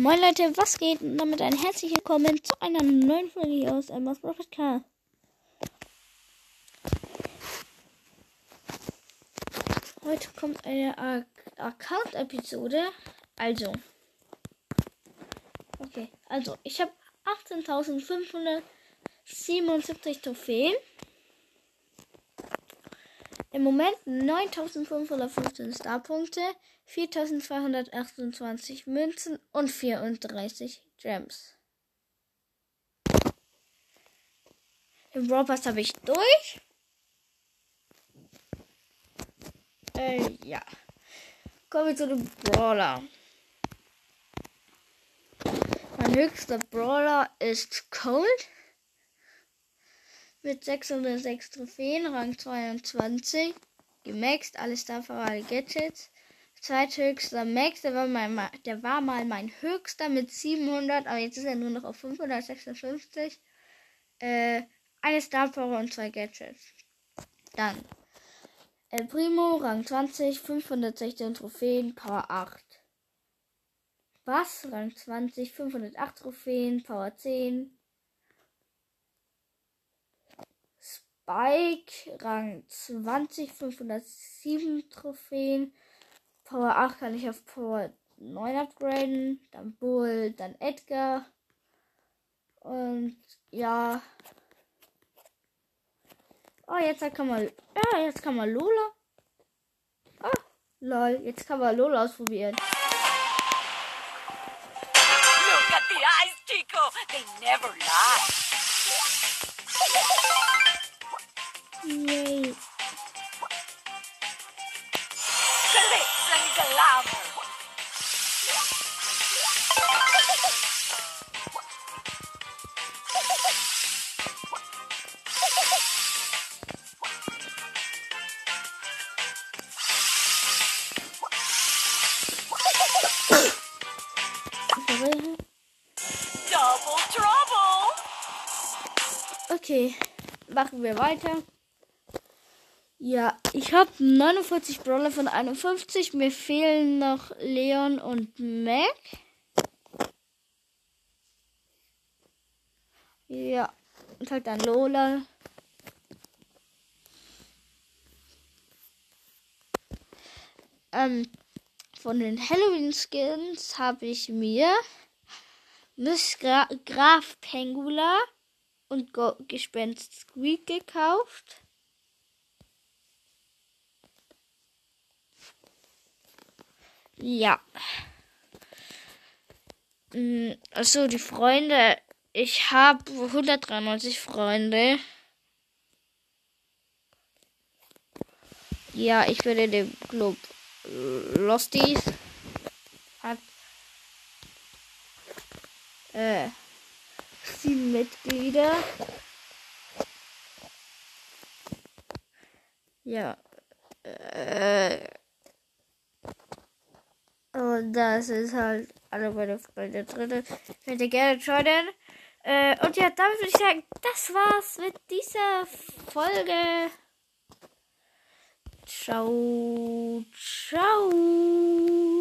Moin Leute, was geht? Und damit ein herzliches Willkommen zu einer neuen Folge hier aus Emma's Profit Car. Heute kommt eine Ar Account-Episode. Also. Okay, also ich habe 18.577 Trophäen. Im Moment 9515 Starpunkte, 4228 Münzen und 34 Gems. Den Brawl Pass habe ich durch. Äh, ja. Kommen wir zu dem Brawler. Mein höchster Brawler ist Cold mit 606 Trophäen, Rang 22. Gemaxt, alles dafür, alle Gadgets. Zweithöchster Max, der war, mein, der war mal mein höchster mit 700, aber jetzt ist er nur noch auf 556. Äh, eine Star Power und zwei Gadgets. Dann El Primo, Rang 20, 516 Trophäen, Power 8. Bass, Rang 20, 508 Trophäen, Power 10. Spike, Rang 20, 507 Trophäen. Power 8 kann ich auf Power 9 upgraden. Dann Bull, dann Edgar. Und ja. Oh, jetzt kann man. Ja, jetzt kann man Lola. Ah, lol. Jetzt kann man Lola ausprobieren. Look at the eyes, Chico. They never lie. Okay, machen wir weiter. Ja, ich habe 49 Brawler von 51. Mir fehlen noch Leon und Mac. Ja, und halt dann Lola. Ähm, von den Halloween-Skins habe ich mir Miss Gra Graf Pengula und Go Gespenst Squeak gekauft. Ja. Mm, Also die Freunde. Ich habe 193 Freunde. Ja, ich bin in dem Club Losties. Hat äh, sieben Mitglieder. Ja. Äh, und das ist halt alle meine Freunde drin. Könnt ihr gerne joinen. Äh, und ja, damit würde ich sagen, das war's mit dieser Folge. Ciao, ciao.